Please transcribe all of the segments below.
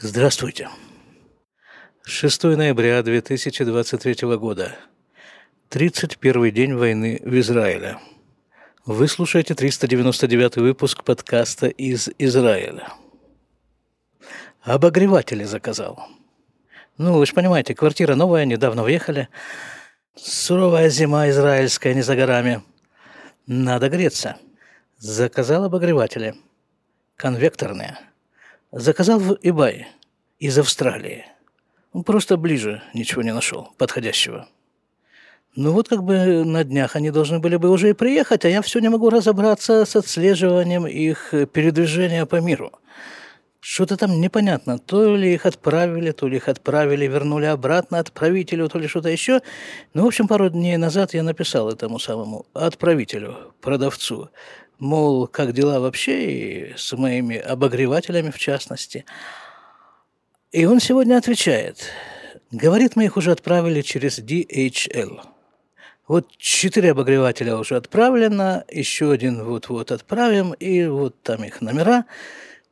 Здравствуйте. 6 ноября 2023 года. 31 день войны в Израиле. Вы слушаете 399 выпуск подкаста из Израиля. Обогреватели заказал. Ну, вы же понимаете, квартира новая, недавно въехали. Суровая зима израильская не за горами. Надо греться. Заказал обогреватели. Конвекторные – Заказал в eBay из Австралии. Он просто ближе ничего не нашел подходящего. Ну вот как бы на днях они должны были бы уже и приехать, а я все не могу разобраться с отслеживанием их передвижения по миру. Что-то там непонятно. То ли их отправили, то ли их отправили, вернули обратно отправителю, то ли что-то еще. Ну, в общем, пару дней назад я написал этому самому отправителю, продавцу мол, как дела вообще, и с моими обогревателями в частности. И он сегодня отвечает. Говорит, мы их уже отправили через DHL. Вот четыре обогревателя уже отправлено, еще один вот-вот отправим, и вот там их номера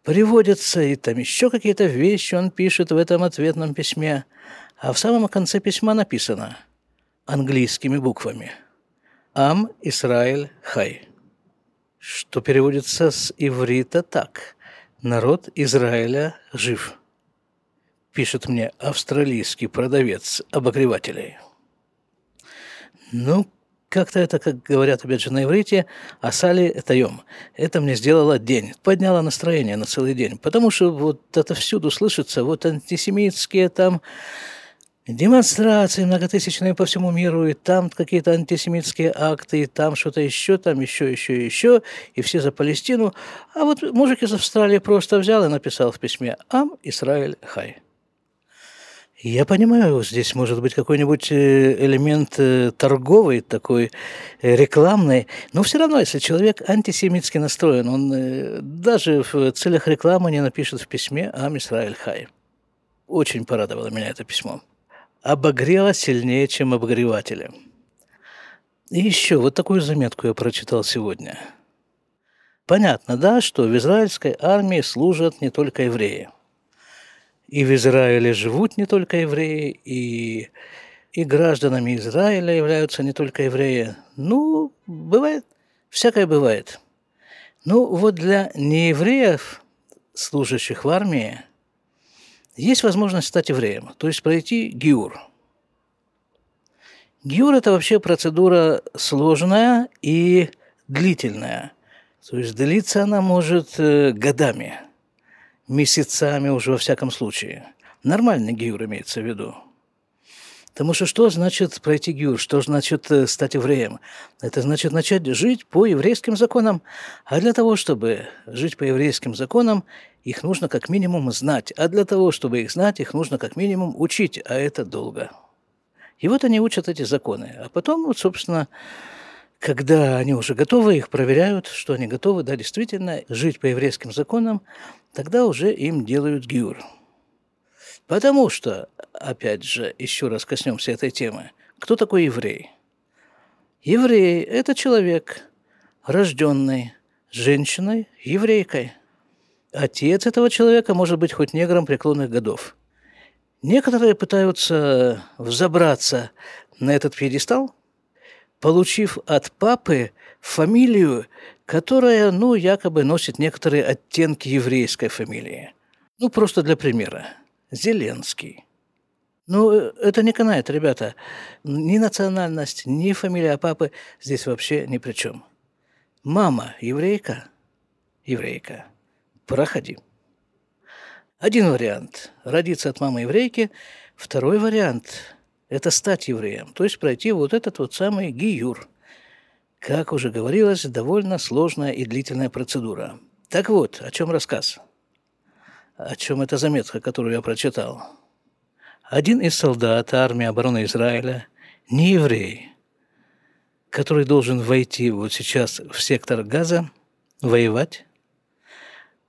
приводятся, и там еще какие-то вещи он пишет в этом ответном письме. А в самом конце письма написано английскими буквами «Ам Исраиль Хай» что переводится с иврита так «Народ Израиля жив», пишет мне австралийский продавец обогревателей. Ну, как-то это, как говорят опять же на иврите, асали таем. Это мне сделало день, подняло настроение на целый день. Потому что вот это всюду слышится, вот антисемитские там демонстрации многотысячные по всему миру, и там какие-то антисемитские акты, и там что-то еще, там еще, еще, еще, и все за Палестину. А вот мужик из Австралии просто взял и написал в письме «Ам Исраэль Хай». Я понимаю, здесь может быть какой-нибудь э, элемент э, торговый, такой э, рекламный, но все равно, если человек антисемитски настроен, он даже в целях рекламы не напишет в письме «Ам Исраэль Хай». Очень порадовало меня это письмо обогрело сильнее, чем обогреватели. И еще вот такую заметку я прочитал сегодня. Понятно, да, что в израильской армии служат не только евреи. И в Израиле живут не только евреи, и, и гражданами Израиля являются не только евреи. Ну, бывает, всякое бывает. Ну, вот для неевреев, служащих в армии, есть возможность стать евреем, то есть пройти гиур. Гиур – это вообще процедура сложная и длительная. То есть длиться она может э, годами, месяцами уже во всяком случае. Нормальный гиур имеется в виду – Потому что что значит пройти гюр? Что значит э, стать евреем? Это значит начать жить по еврейским законам. А для того, чтобы жить по еврейским законам, их нужно как минимум знать. А для того, чтобы их знать, их нужно как минимум учить. А это долго. И вот они учат эти законы. А потом, вот, собственно, когда они уже готовы, их проверяют, что они готовы, да, действительно, жить по еврейским законам, тогда уже им делают гиур. Потому что, опять же, еще раз коснемся этой темы. Кто такой еврей? Еврей – это человек, рожденный женщиной, еврейкой. Отец этого человека может быть хоть негром преклонных годов. Некоторые пытаются взобраться на этот пьедестал, получив от папы фамилию, которая, ну, якобы носит некоторые оттенки еврейской фамилии. Ну, просто для примера – Зеленский. Ну, э, это не канает, ребята. Ни национальность, ни фамилия папы здесь вообще ни при чем. Мама еврейка? Еврейка. Проходи. Один вариант – родиться от мамы еврейки. Второй вариант – это стать евреем, то есть пройти вот этот вот самый гиюр. Как уже говорилось, довольно сложная и длительная процедура. Так вот, о чем рассказ – о чем эта заметка, которую я прочитал. Один из солдат армии обороны Израиля, не еврей, который должен войти вот сейчас в сектор Газа, воевать,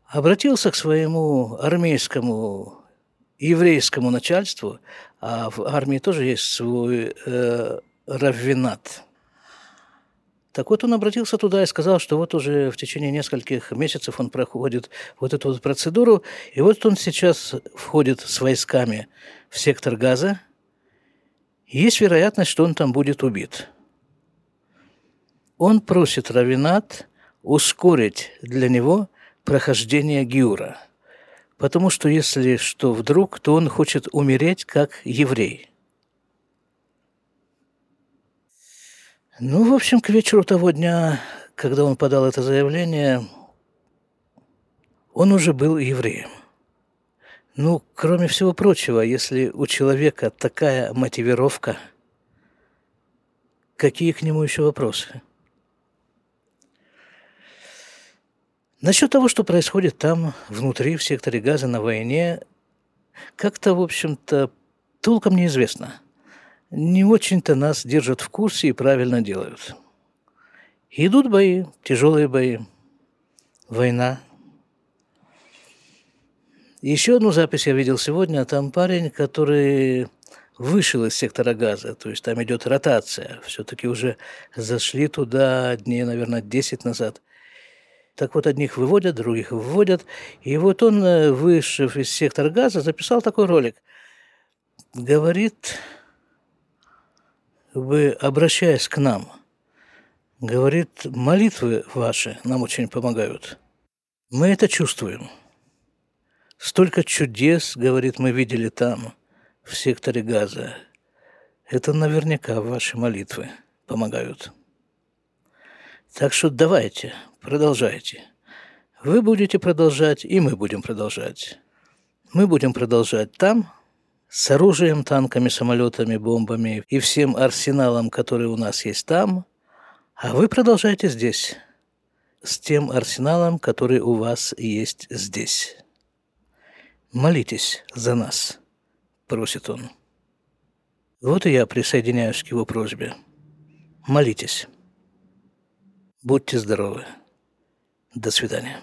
обратился к своему армейскому еврейскому начальству, а в армии тоже есть свой э, раввинат. Так вот он обратился туда и сказал, что вот уже в течение нескольких месяцев он проходит вот эту вот процедуру, и вот он сейчас входит с войсками в сектор газа, есть вероятность, что он там будет убит. Он просит Равинат ускорить для него прохождение Гиура, потому что если что вдруг, то он хочет умереть как еврей – Ну, в общем, к вечеру того дня, когда он подал это заявление, он уже был евреем. Ну, кроме всего прочего, если у человека такая мотивировка, какие к нему еще вопросы? Насчет того, что происходит там, внутри, в секторе газа, на войне, как-то, в общем-то, толком неизвестно – не очень-то нас держат в курсе и правильно делают. Идут бои, тяжелые бои, война. Еще одну запись я видел сегодня. Там парень, который вышел из сектора газа, то есть там идет ротация. Все-таки уже зашли туда дней, наверное, 10 назад. Так вот, одних выводят, других выводят. И вот он, э, вышев из сектора газа, записал такой ролик. Говорит, вы, обращаясь к нам, говорит, молитвы ваши нам очень помогают. Мы это чувствуем. Столько чудес, говорит, мы видели там, в секторе газа. Это наверняка ваши молитвы помогают. Так что давайте, продолжайте. Вы будете продолжать, и мы будем продолжать. Мы будем продолжать там, с оружием, танками, самолетами, бомбами и всем арсеналом, который у нас есть там, а вы продолжайте здесь, с тем арсеналом, который у вас есть здесь. Молитесь за нас, просит он. Вот и я присоединяюсь к его просьбе. Молитесь. Будьте здоровы. До свидания.